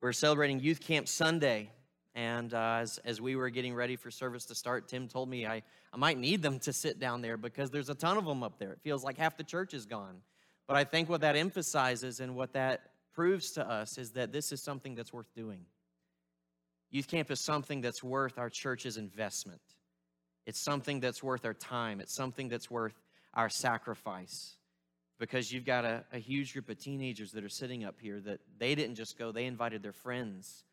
We're celebrating Youth Camp Sunday. And uh, as, as we were getting ready for service to start, Tim told me I, I might need them to sit down there because there's a ton of them up there. It feels like half the church is gone. But I think what that emphasizes and what that proves to us is that this is something that's worth doing. Youth camp is something that's worth our church's investment. It's something that's worth our time. It's something that's worth our sacrifice. Because you've got a, a huge group of teenagers that are sitting up here that they didn't just go, they invited their friends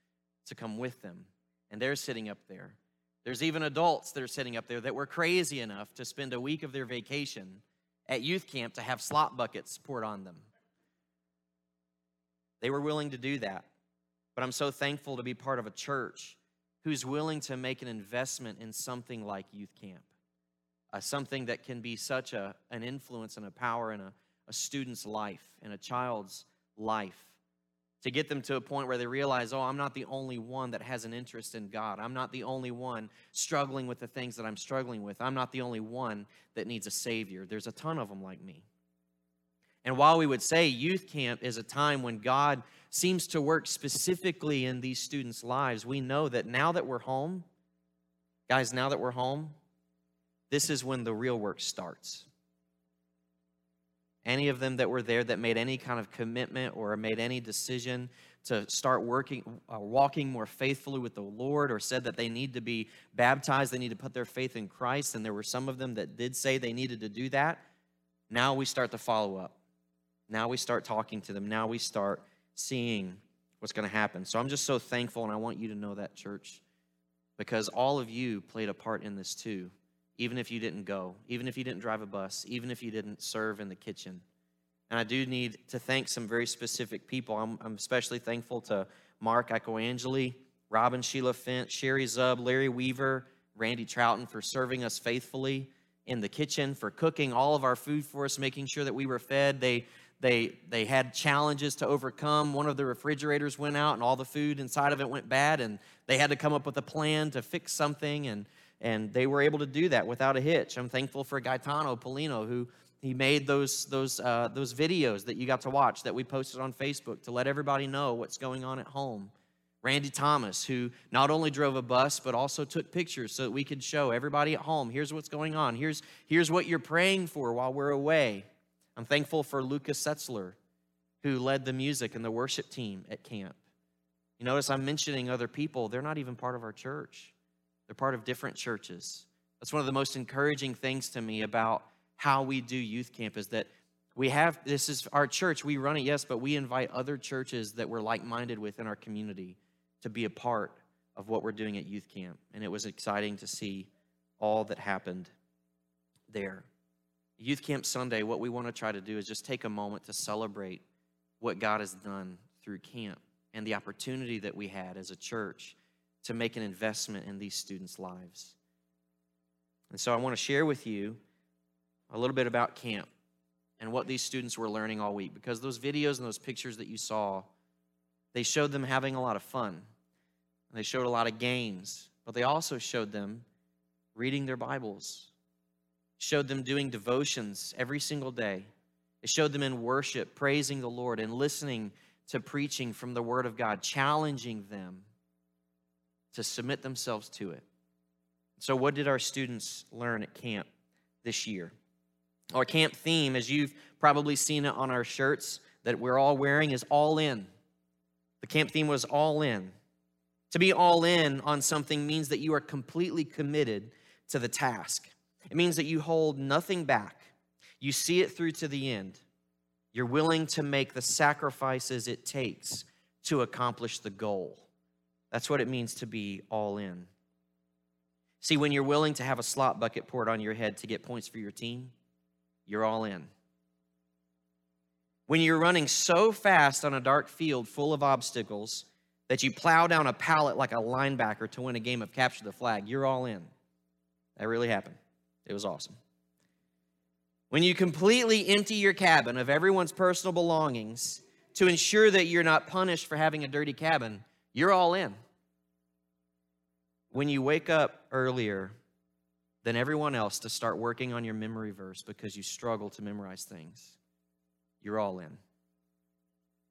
to come with them. And they're sitting up there. There's even adults that are sitting up there that were crazy enough to spend a week of their vacation at youth camp to have slop buckets poured on them. They were willing to do that. But I'm so thankful to be part of a church who's willing to make an investment in something like youth camp, uh, something that can be such a, an influence and a power and a, a student's life, and a child's life, to get them to a point where they realize, oh, I'm not the only one that has an interest in God. I'm not the only one struggling with the things that I'm struggling with. I'm not the only one that needs a Savior. There's a ton of them like me. And while we would say youth camp is a time when God seems to work specifically in these students' lives, we know that now that we're home, guys, now that we're home, this is when the real work starts. Any of them that were there that made any kind of commitment or made any decision to start working, uh, walking more faithfully with the Lord, or said that they need to be baptized, they need to put their faith in Christ, and there were some of them that did say they needed to do that. Now we start to follow up. Now we start talking to them. Now we start seeing what's going to happen. So I'm just so thankful, and I want you to know that, church, because all of you played a part in this too, even if you didn't go, even if you didn't drive a bus, even if you didn't serve in the kitchen. And I do need to thank some very specific people. I'm, I'm especially thankful to Mark Ecoangeli, Robin Sheila Finch, Sherry Zub, Larry Weaver, Randy Trouton for serving us faithfully in the kitchen, for cooking all of our food for us, making sure that we were fed. They they, they had challenges to overcome. One of the refrigerators went out and all the food inside of it went bad, and they had to come up with a plan to fix something, and, and they were able to do that without a hitch. I'm thankful for Gaetano Polino, who he made those, those, uh, those videos that you got to watch that we posted on Facebook to let everybody know what's going on at home. Randy Thomas, who not only drove a bus, but also took pictures so that we could show everybody at home here's what's going on. Here's, here's what you're praying for while we're away. I'm thankful for Lucas Setzler, who led the music and the worship team at camp. You notice I'm mentioning other people, they're not even part of our church, they're part of different churches. That's one of the most encouraging things to me about how we do youth camp is that we have this is our church, we run it, yes, but we invite other churches that we're like minded with in our community to be a part of what we're doing at youth camp. And it was exciting to see all that happened there. Youth Camp Sunday, what we want to try to do is just take a moment to celebrate what God has done through camp and the opportunity that we had as a church to make an investment in these students' lives. And so I want to share with you a little bit about camp and what these students were learning all week because those videos and those pictures that you saw, they showed them having a lot of fun. They showed a lot of games, but they also showed them reading their Bibles showed them doing devotions every single day. It showed them in worship, praising the Lord, and listening to preaching from the Word of God, challenging them to submit themselves to it. So, what did our students learn at camp this year? Our camp theme, as you've probably seen it on our shirts that we're all wearing, is all in. The camp theme was all in. To be all in on something means that you are completely committed to the task. It means that you hold nothing back. You see it through to the end. You're willing to make the sacrifices it takes to accomplish the goal. That's what it means to be all in. See, when you're willing to have a slot bucket poured on your head to get points for your team, you're all in. When you're running so fast on a dark field full of obstacles that you plow down a pallet like a linebacker to win a game of capture the flag, you're all in. That really happened. It was awesome. When you completely empty your cabin of everyone's personal belongings to ensure that you're not punished for having a dirty cabin, you're all in. When you wake up earlier than everyone else to start working on your memory verse because you struggle to memorize things, you're all in.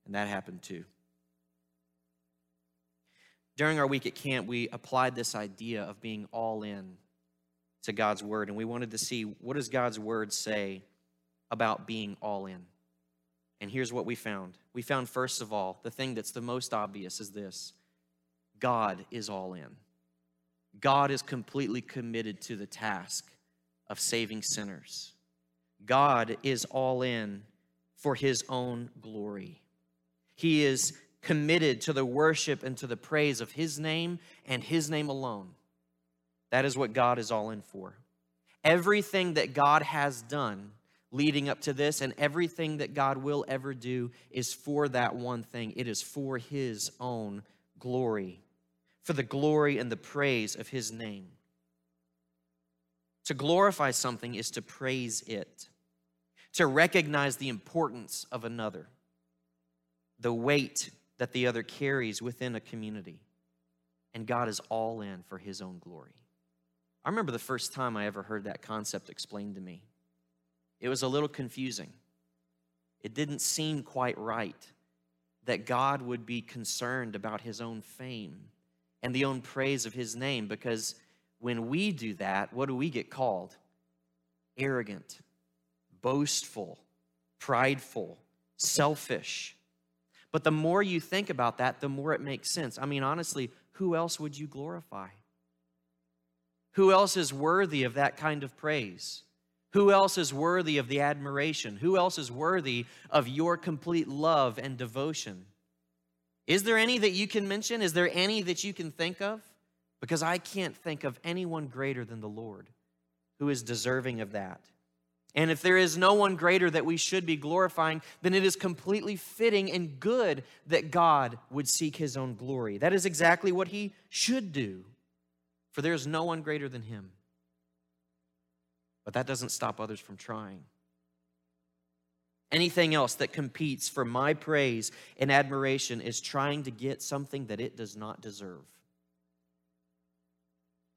And that happened too. During our week at camp, we applied this idea of being all in to God's word, and we wanted to see what does God's word say about being all in. And here's what we found. We found, first of all, the thing that's the most obvious is this God is all in. God is completely committed to the task of saving sinners. God is all in for his own glory. He is committed to the worship and to the praise of his name and his name alone. That is what God is all in for. Everything that God has done leading up to this and everything that God will ever do is for that one thing. It is for his own glory, for the glory and the praise of his name. To glorify something is to praise it, to recognize the importance of another, the weight that the other carries within a community. And God is all in for his own glory. I remember the first time I ever heard that concept explained to me. It was a little confusing. It didn't seem quite right that God would be concerned about his own fame and the own praise of his name because when we do that, what do we get called? Arrogant, boastful, prideful, selfish. But the more you think about that, the more it makes sense. I mean, honestly, who else would you glorify? Who else is worthy of that kind of praise? Who else is worthy of the admiration? Who else is worthy of your complete love and devotion? Is there any that you can mention? Is there any that you can think of? because I can't think of anyone greater than the Lord who is deserving of that. And if there is no one greater that we should be glorifying, then it is completely fitting and good that God would seek his own glory. That is exactly what he should do, for there is no one greater than him. But that doesn't stop others from trying. Anything else that competes for my praise and admiration is trying to get something that it does not deserve.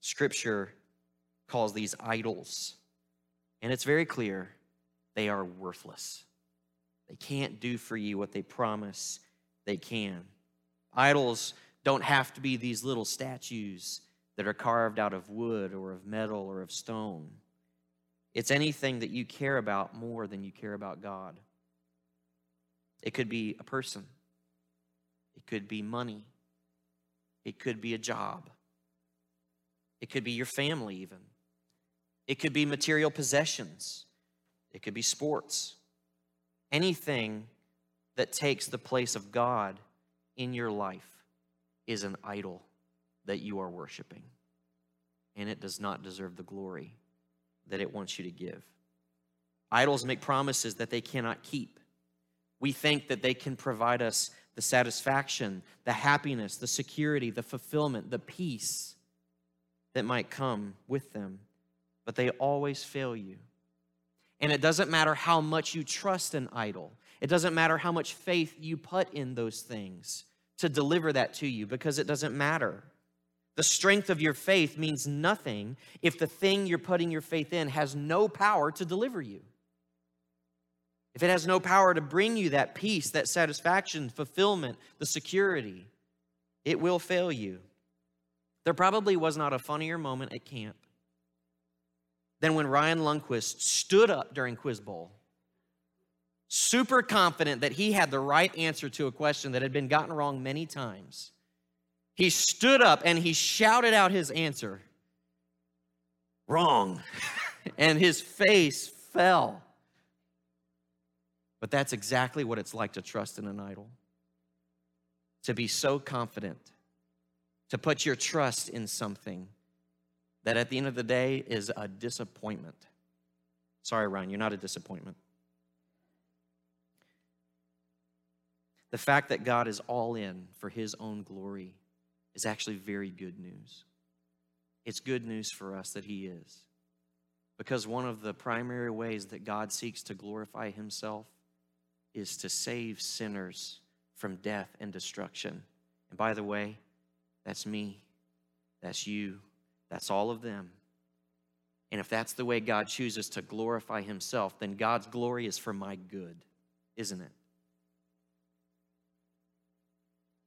Scripture calls these idols. And it's very clear they are worthless. They can't do for you what they promise they can. Idols don't have to be these little statues that are carved out of wood or of metal or of stone. It's anything that you care about more than you care about God. It could be a person, it could be money, it could be a job, it could be your family, even. It could be material possessions. It could be sports. Anything that takes the place of God in your life is an idol that you are worshiping. And it does not deserve the glory that it wants you to give. Idols make promises that they cannot keep. We think that they can provide us the satisfaction, the happiness, the security, the fulfillment, the peace that might come with them, but they always fail you. And it doesn't matter how much you trust an idol, it doesn't matter how much faith you put in those things to deliver that to you, because it doesn't matter. The strength of your faith means nothing if the thing you're putting your faith in has no power to deliver you. If it has no power to bring you that peace, that satisfaction, fulfillment, the security, it will fail you. There probably was not a funnier moment at camp than when Ryan Lundquist stood up during Quiz Bowl, super confident that he had the right answer to a question that had been gotten wrong many times. He stood up and he shouted out his answer wrong, and his face fell. But that's exactly what it's like to trust in an idol. To be so confident to put your trust in something that at the end of the day is a disappointment. Sorry, Ryan, you're not a disappointment. The fact that God is all in for his own glory is actually very good news. It's good news for us that he is. Because one of the primary ways that God seeks to glorify himself is to save sinners from death and destruction. And by the way, that's me. That's you. That's all of them. And if that's the way God chooses to glorify himself, then God's glory is for my good, isn't it?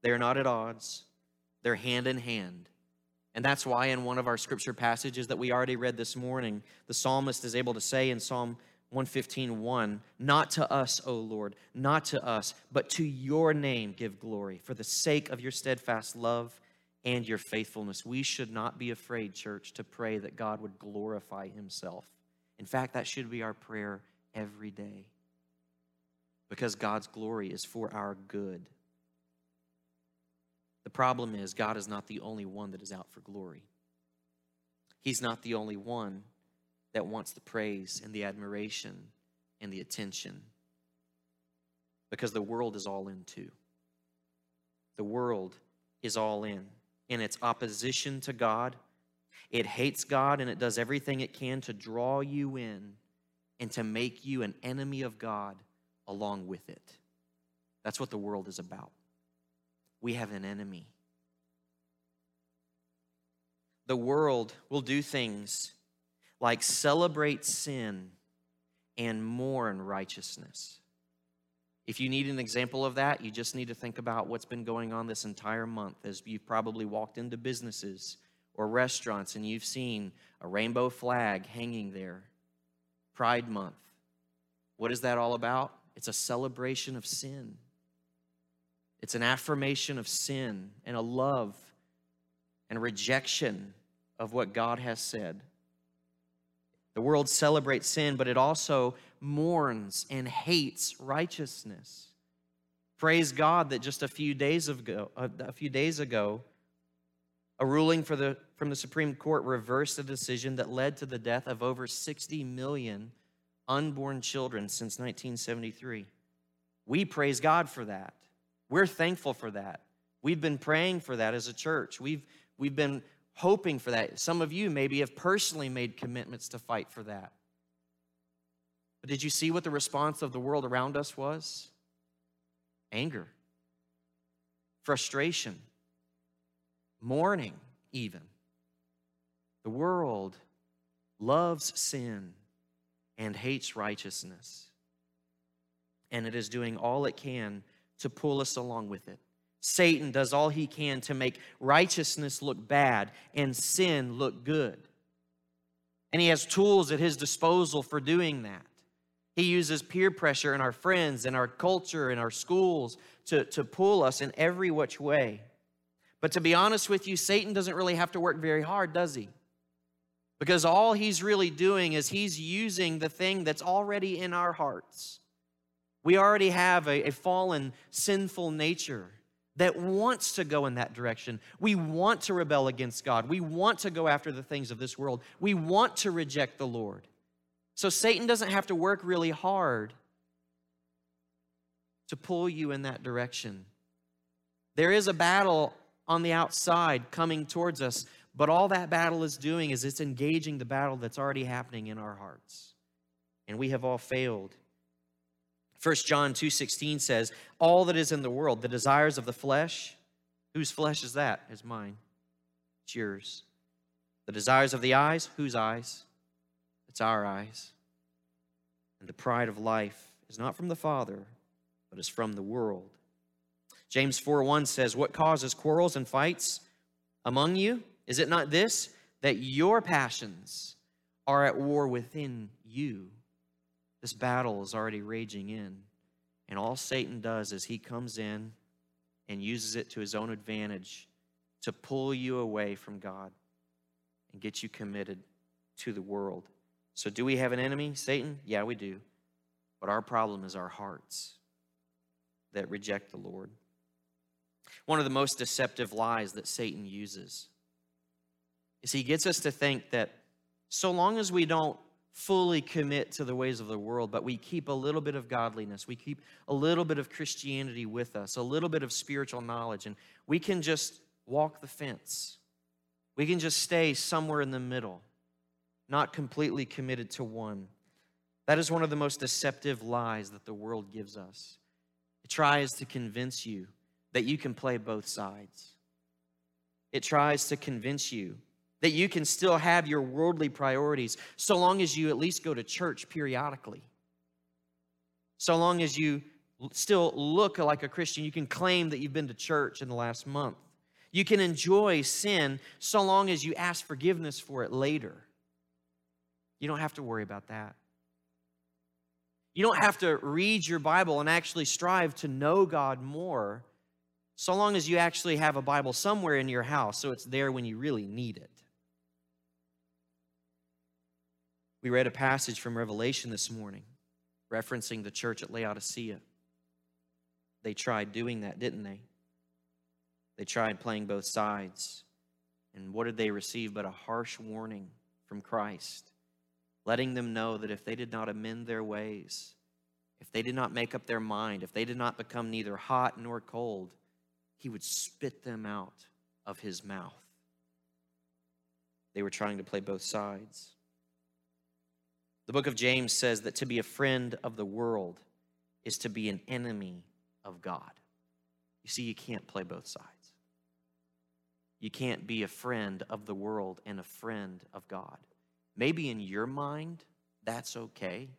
They are not at odds. They're hand in hand. And that's why, in one of our scripture passages that we already read this morning, the psalmist is able to say in Psalm 115 1, Not to us, O Lord, not to us, but to your name give glory, for the sake of your steadfast love and your faithfulness. We should not be afraid, church, to pray that God would glorify himself. In fact, that should be our prayer every day because God's glory is for our good. The problem is, God is not the only one that is out for glory. He's not the only one that wants the praise and the admiration and the attention because the world is all in too. The world is all in in its opposition to God. It hates God and it does everything it can to draw you in and to make you an enemy of God along with it. That's what the world is about. We have an enemy. The world will do things like celebrate sin and mourn righteousness. If you need an example of that, you just need to think about what's been going on this entire month as you've probably walked into businesses or restaurants and you've seen a rainbow flag hanging there. Pride Month. What is that all about? It's a celebration of sin. It's an affirmation of sin and a love and rejection of what God has said. The world celebrates sin, but it also mourns and hates righteousness. Praise God that just a few days ago, uh, a few days ago, a ruling the, from the Supreme Court reversed a decision that led to the death of over 60 million unborn children since 1973. We praise God for that. We're thankful for that. We've been praying for that as a church. We've, we've been hoping for that. Some of you maybe have personally made commitments to fight for that. But did you see what the response of the world around us was? Anger, frustration, mourning, even. The world loves sin and hates righteousness. And it is doing all it can to pull us along with it. Satan does all he can to make righteousness look bad and sin look good. And he has tools at his disposal for doing that. He uses peer pressure in our friends, in our culture, in our schools to, to pull us in every which way. But to be honest with you, Satan doesn't really have to work very hard, does he? Because all he's really doing is he's using the thing that's already in our hearts. We already have a, a fallen, sinful nature that wants to go in that direction. We want to rebel against God. We want to go after the things of this world. We want to reject the Lord. So Satan doesn't have to work really hard to pull you in that direction. There is a battle on the outside coming towards us, but all that battle is doing is it's engaging the battle that's already happening in our hearts. And we have all failed. 1 John 2:16 says, "All that is in the world, the desires of the flesh, whose flesh is that? Is mine. It's yours. The desires of the eyes, whose eyes? It's our eyes. And the pride of life is not from the Father, but is from the world." James 4:1 says, "What causes quarrels and fights among you? Is it not this that your passions are at war within you?" This battle is already raging in. And all Satan does is he comes in and uses it to his own advantage to pull you away from God and get you committed to the world. So, do we have an enemy, Satan? Yeah, we do. But our problem is our hearts that reject the Lord. One of the most deceptive lies that Satan uses is he gets us to think that so long as we don't fully commit to the ways of the world, but we keep a little bit of godliness. We keep a little bit of Christianity with us, a little bit of spiritual knowledge, and we can just walk the fence. We can just stay somewhere in the middle, not completely committed to one. That is one of the most deceptive lies that the world gives us. It tries to convince you that you can play both sides. It tries to convince you that you can still have your worldly priorities so long as you at least go to church periodically. So long as you still look like a Christian, you can claim that you've been to church in the last month. You can enjoy sin so long as you ask forgiveness for it later. You don't have to worry about that. You don't have to read your Bible and actually strive to know God more so long as you actually have a Bible somewhere in your house so it's there when you really need it. We read a passage from Revelation this morning referencing the church at Laodicea. They tried doing that, didn't they? They tried playing both sides. And what did they receive but a harsh warning from Christ, letting them know that if they did not amend their ways, if they did not make up their mind, if they did not become neither hot nor cold, he would spit them out of his mouth. They were trying to play both sides. The book of James says that to be a friend of the world is to be an enemy of God. You see, you can't play both sides. You can't be a friend of the world and a friend of God. Maybe in your mind, that's okay.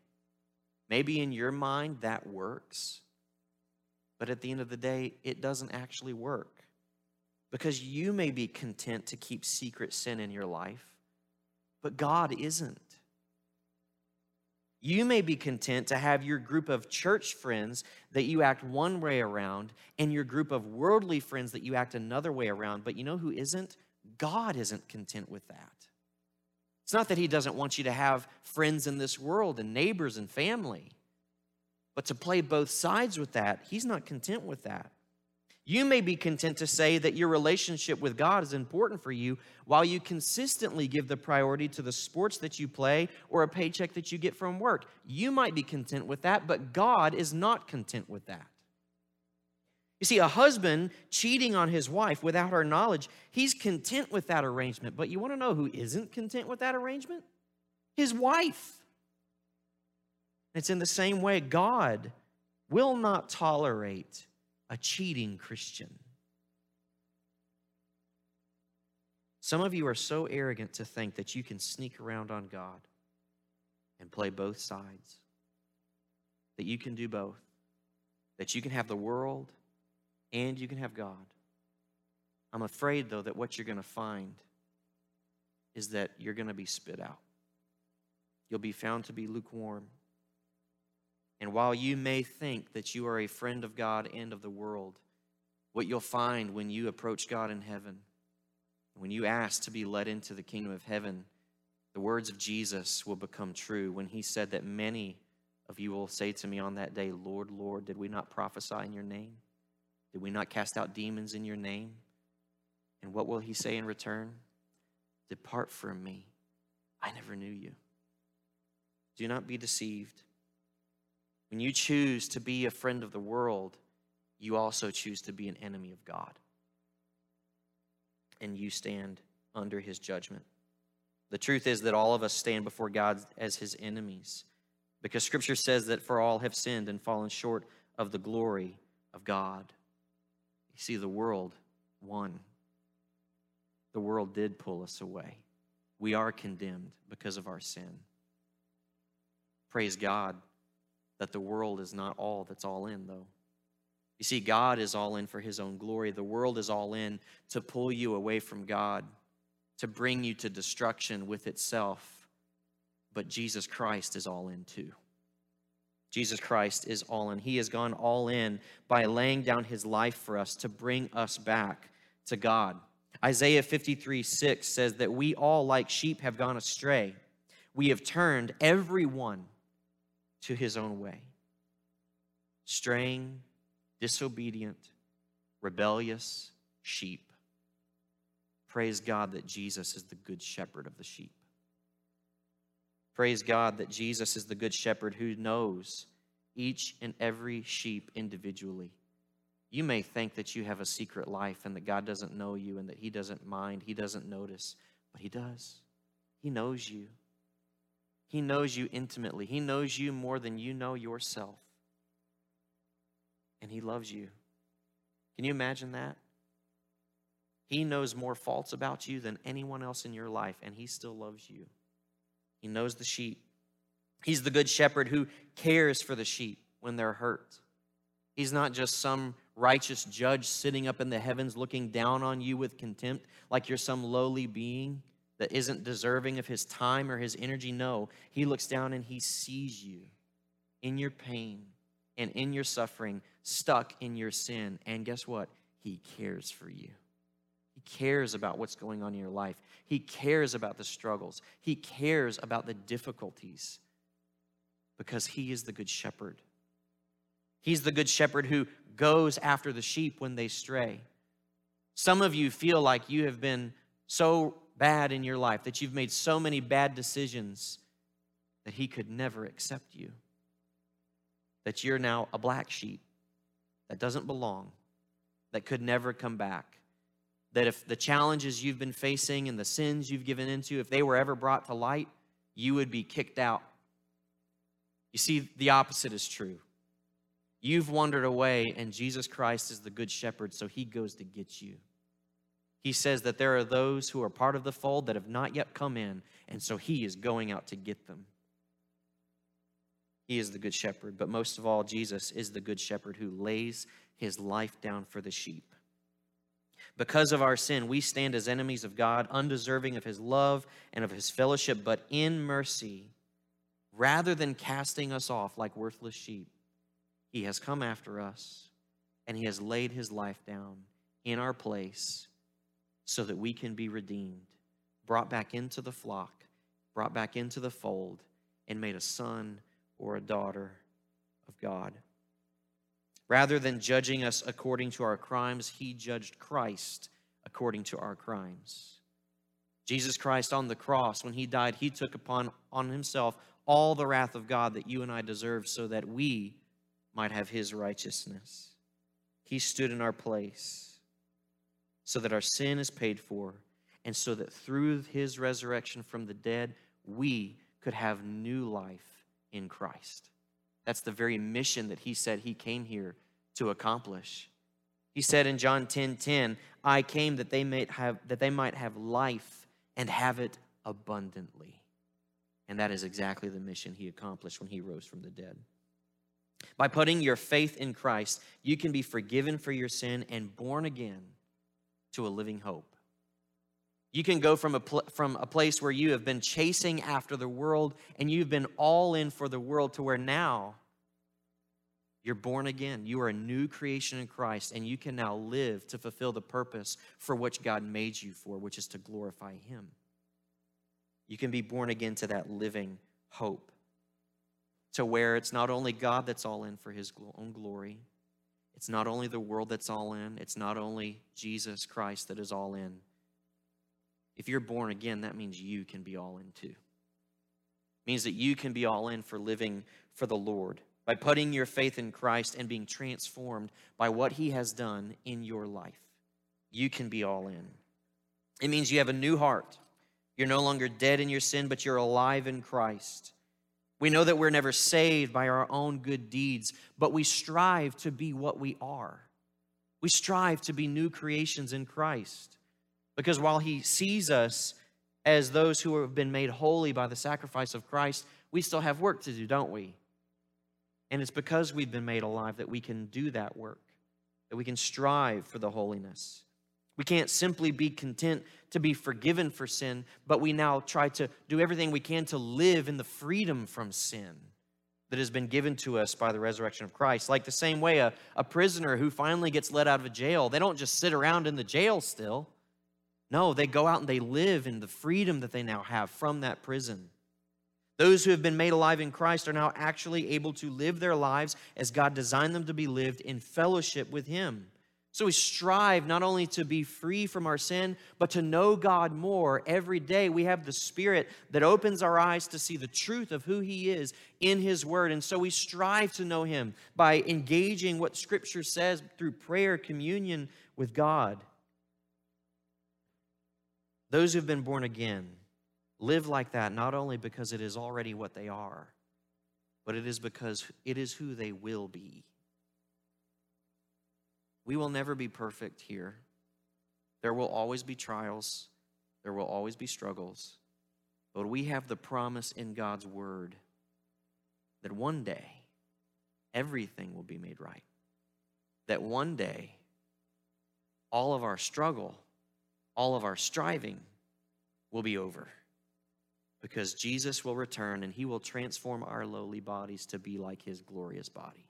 Maybe in your mind, that works. But at the end of the day, it doesn't actually work. Because you may be content to keep secret sin in your life, but God isn't. You may be content to have your group of church friends that you act one way around and your group of worldly friends that you act another way around. But you know who isn't? God isn't content with that. It's not that He doesn't want you to have friends in this world and neighbors and family, but to play both sides with that, He's not content with that. You may be content to say that your relationship with God is important for you while you consistently give the priority to the sports that you play or a paycheck that you get from work. You might be content with that, but God is not content with that. You see, a husband cheating on his wife without her knowledge, he's content with that arrangement. But you want to know who isn't content with that arrangement? His wife. It's in the same way God will not tolerate a cheating Christian. Some of you are so arrogant to think that you can sneak around on God and play both sides, that you can do both, that you can have the world and you can have God. I'm afraid, though, that what you're going to find is that you're going to be spit out. You'll be found to be lukewarm. And while you may think that you are a friend of God and of the world, what you'll find when you approach God in heaven, when you ask to be led into the kingdom of heaven, the words of Jesus will become true when he said that many of you will say to me on that day, Lord, Lord, did we not prophesy in your name? Did we not cast out demons in your name? And what will he say in return? Depart from me. I never knew you. Do not be deceived. When you choose to be a friend of the world, you also choose to be an enemy of God. And you stand under his judgment. The truth is that all of us stand before God as his enemies because scripture says that for all have sinned and fallen short of the glory of God. You see, the world won. The world did pull us away. We are condemned because of our sin. Praise God that the world is not all that's all in, though. You see, God is all in for his own glory. The world is all in to pull you away from God, to bring you to destruction with itself. But Jesus Christ is all in too. Jesus Christ is all in. He has gone all in by laying down his life for us to bring us back to God. Isaiah 53 6 says that we all, like sheep, have gone astray. We have turned everyone to his own way. Straying, disobedient, rebellious sheep. Praise God that Jesus is the good shepherd of the sheep. Praise God that Jesus is the good shepherd who knows each and every sheep individually. You may think that you have a secret life and that God doesn't know you and that He doesn't mind, He doesn't notice, but He does. He knows you. He knows you intimately. He knows you more than you know yourself. And He loves you. Can you imagine that? He knows more faults about you than anyone else in your life, and He still loves you. He knows the sheep. He's the good shepherd who cares for the sheep when they're hurt. He's not just some righteous judge sitting up in the heavens looking down on you with contempt like you're some lowly being that isn't deserving of his time or his energy. No, he looks down and he sees you in your pain and in your suffering, stuck in your sin. And guess what? He cares for you. He cares about what's going on in your life. He cares about the struggles. He cares about the difficulties because He is the Good Shepherd. He's the Good Shepherd who goes after the sheep when they stray. Some of you feel like you have been so bad in your life, that you've made so many bad decisions that He could never accept you, that you're now a black sheep that doesn't belong, that could never come back that if the challenges you've been facing and the sins you've given into, if they were ever brought to light, you would be kicked out. You see, the opposite is true. You've wandered away, and Jesus Christ is the good shepherd, so he goes to get you. He says that there are those who are part of the fold that have not yet come in, and so he is going out to get them. He is the good shepherd, but most of all, Jesus is the good shepherd who lays his life down for the sheep. Because of our sin, we stand as enemies of God, undeserving of his love and of his fellowship, but in mercy, rather than casting us off like worthless sheep, he has come after us and he has laid his life down in our place so that we can be redeemed, brought back into the flock, brought back into the fold, and made a son or a daughter of God. Rather than judging us according to our crimes, he judged Christ according to our crimes. Jesus Christ on the cross, when he died, he took upon on himself all the wrath of God that you and I deserve so that we might have his righteousness. He stood in our place so that our sin is paid for and so that through his resurrection from the dead, we could have new life in Christ. That's the very mission that he said he came here to accomplish. He said in John 10 10, I came that they might have that they might have life and have it abundantly. And that is exactly the mission he accomplished when he rose from the dead. By putting your faith in Christ, you can be forgiven for your sin and born again to a living hope. You can go from a, pl- from a place where you have been chasing after the world and you've been all in for the world to where now you're born again. You are a new creation in Christ, and you can now live to fulfill the purpose for which God made you for, which is to glorify Him. You can be born again to that living hope, to where it's not only God that's all in for His own glory, it's not only the world that's all in, it's not only Jesus Christ that is all in. If you're born again, that means you can be all in too. It means that you can be all in for living for the Lord by putting your faith in Christ and being transformed by what He has done in your life. You can be all in. It means you have a new heart. You're no longer dead in your sin, but you're alive in Christ. We know that we're never saved by our own good deeds, but we strive to be what we are. We strive to be new creations in Christ. Because while He sees us as those who have been made holy by the sacrifice of Christ, we still have work to do, don't we? And it's because we've been made alive that we can do that work, that we can strive for the holiness. We can't simply be content to be forgiven for sin, but we now try to do everything we can to live in the freedom from sin that has been given to us by the resurrection of Christ. Like the same way a, a prisoner who finally gets let out of a jail, they don't just sit around in the jail still. No, they go out and they live in the freedom that they now have from that prison. Those who have been made alive in Christ are now actually able to live their lives as God designed them to be lived in fellowship with Him. So we strive not only to be free from our sin, but to know God more. Every day we have the Spirit that opens our eyes to see the truth of who He is in His Word. And so we strive to know Him by engaging what Scripture says through prayer, communion with God. Those who've been born again live like that not only because it is already what they are, but it is because it is who they will be. We will never be perfect here. There will always be trials, there will always be struggles. But we have the promise in God's word that one day everything will be made right. that one day all of our struggle, all of our striving will be over because Jesus will return and he will transform our lowly bodies to be like his glorious body.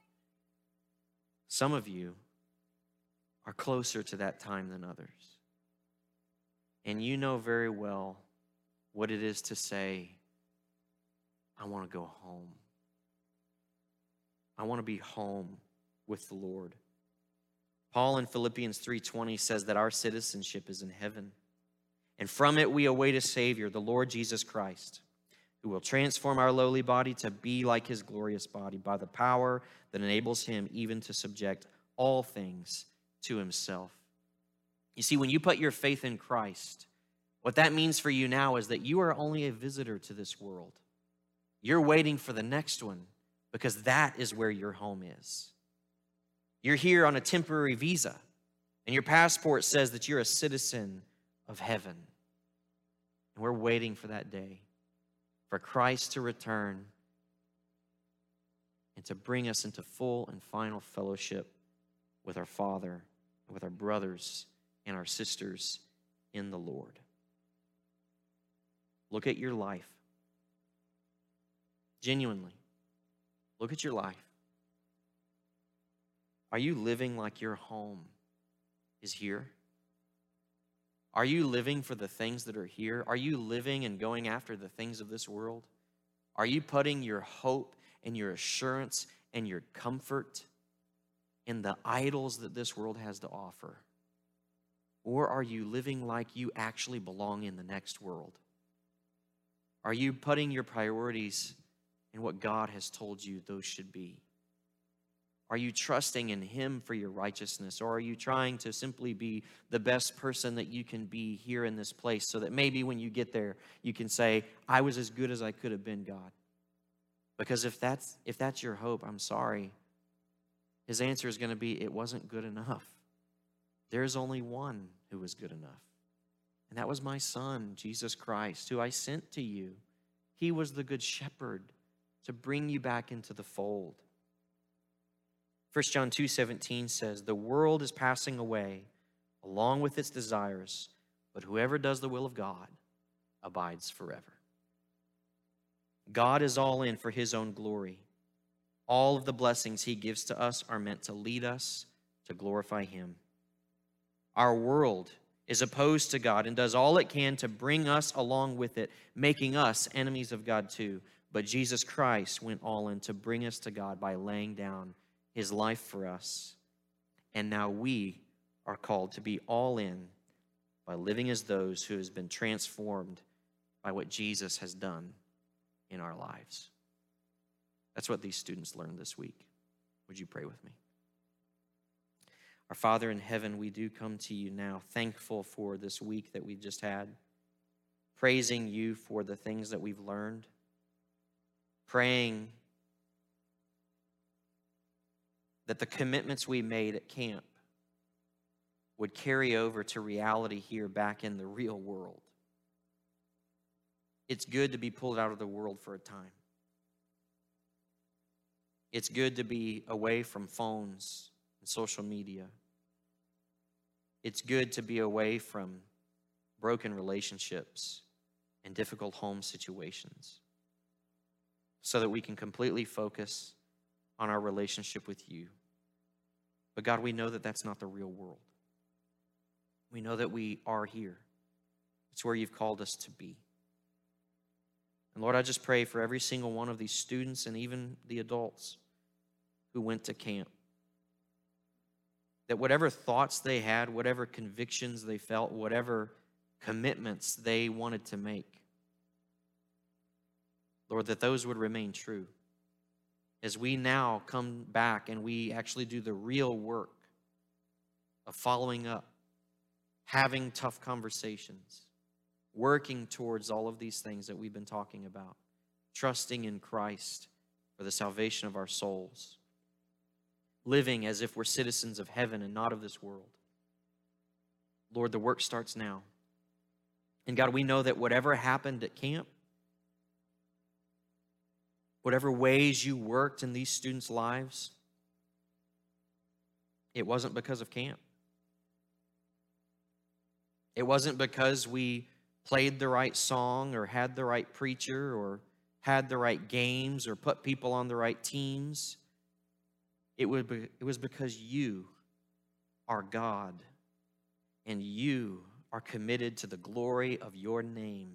Some of you are closer to that time than others. And you know very well what it is to say, I want to go home. I want to be home with the Lord. Paul in Philippians 3:20 says that our citizenship is in heaven. And from it we await a savior, the Lord Jesus Christ, who will transform our lowly body to be like his glorious body by the power that enables him even to subject all things to himself. You see, when you put your faith in Christ, what that means for you now is that you are only a visitor to this world. You're waiting for the next one because that is where your home is. You're here on a temporary visa, and your passport says that you're a citizen of heaven. And we're waiting for that day for Christ to return and to bring us into full and final fellowship with our Father, with our brothers and our sisters in the Lord. Look at your life. Genuinely, look at your life. Are you living like your home is here? Are you living for the things that are here? Are you living and going after the things of this world? Are you putting your hope and your assurance and your comfort in the idols that this world has to offer? Or are you living like you actually belong in the next world? Are you putting your priorities in what God has told you those should be? Are you trusting in Him for your righteousness? Or are you trying to simply be the best person that you can be here in this place so that maybe when you get there, you can say, I was as good as I could have been, God? Because if that's, if that's your hope, I'm sorry. His answer is going to be, It wasn't good enough. There's only one who was good enough. And that was my son, Jesus Christ, who I sent to you. He was the good shepherd to bring you back into the fold. 1 John 2:17 says, "The world is passing away along with its desires, but whoever does the will of God abides forever." God is all in for his own glory. All of the blessings he gives to us are meant to lead us to glorify him. Our world is opposed to God and does all it can to bring us along with it, making us enemies of God too. But Jesus Christ went all in to bring us to God by laying down his life for us. And now we are called to be all in by living as those who has been transformed by what Jesus has done in our lives. That's what these students learned this week. Would you pray with me? Our Father in heaven, we do come to you now, thankful for this week that we just had, praising you for the things that we've learned, praying that the commitments we made at camp would carry over to reality here back in the real world. It's good to be pulled out of the world for a time. It's good to be away from phones and social media. It's good to be away from broken relationships and difficult home situations so that we can completely focus on our relationship with you. But God, we know that that's not the real world. We know that we are here. It's where you've called us to be. And Lord, I just pray for every single one of these students and even the adults who went to camp. That whatever thoughts they had, whatever convictions they felt, whatever commitments they wanted to make, Lord, that those would remain true as we now come back and we actually do the real work of following up, having tough conversations, working towards all of these things that we've been talking about, trusting in Christ for the salvation of our souls, living as if we're citizens of heaven and not of this world. Lord, the work starts now. And God, we know that whatever happened at camp, whatever ways you worked in these students' lives, It wasn't because of camp. It wasn't because we played the right song or had the right preacher or had the right games or put people on the right teams. It, would be, it was because you are God and you are committed to the glory of your name.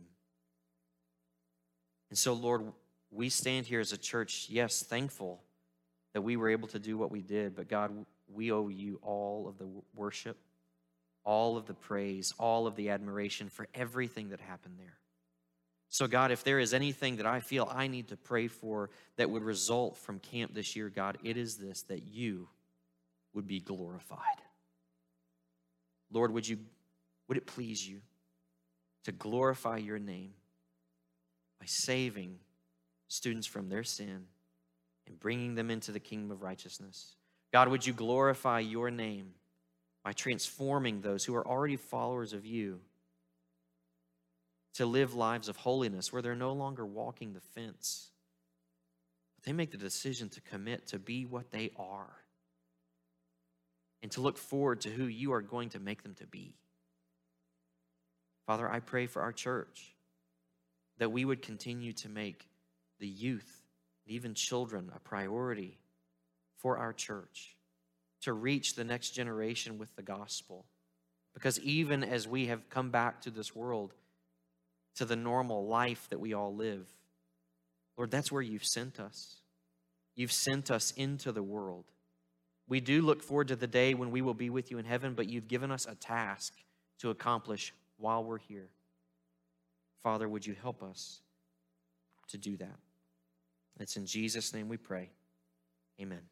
And so, Lord, we stand here as a church, yes, thankful that we were able to do what we did, but God, we owe you all of the worship, all of the praise, all of the admiration for everything that happened there. So, God, if there is anything that I feel I need to pray for that would result from camp this year, God, it is this that you would be glorified. Lord, would you would it please you to glorify your name by saving students from their sin and bringing them into the kingdom of righteousness? God, would you glorify your name by transforming those who are already followers of you to live lives of holiness where they're no longer walking the fence, but they make the decision to commit to be what they are and to look forward to who you are going to make them to be. Father, I pray for our church that we would continue to make the youth, and even children, a priority for our church to reach the next generation with the gospel. Because even as we have come back to this world, to the normal life that we all live, Lord, that's where you've sent us. You've sent us into the world. We do look forward to the day when we will be with you in heaven, but you've given us a task to accomplish while we're here. Father, would you help us to do that? It's in Jesus' name we pray. Amen.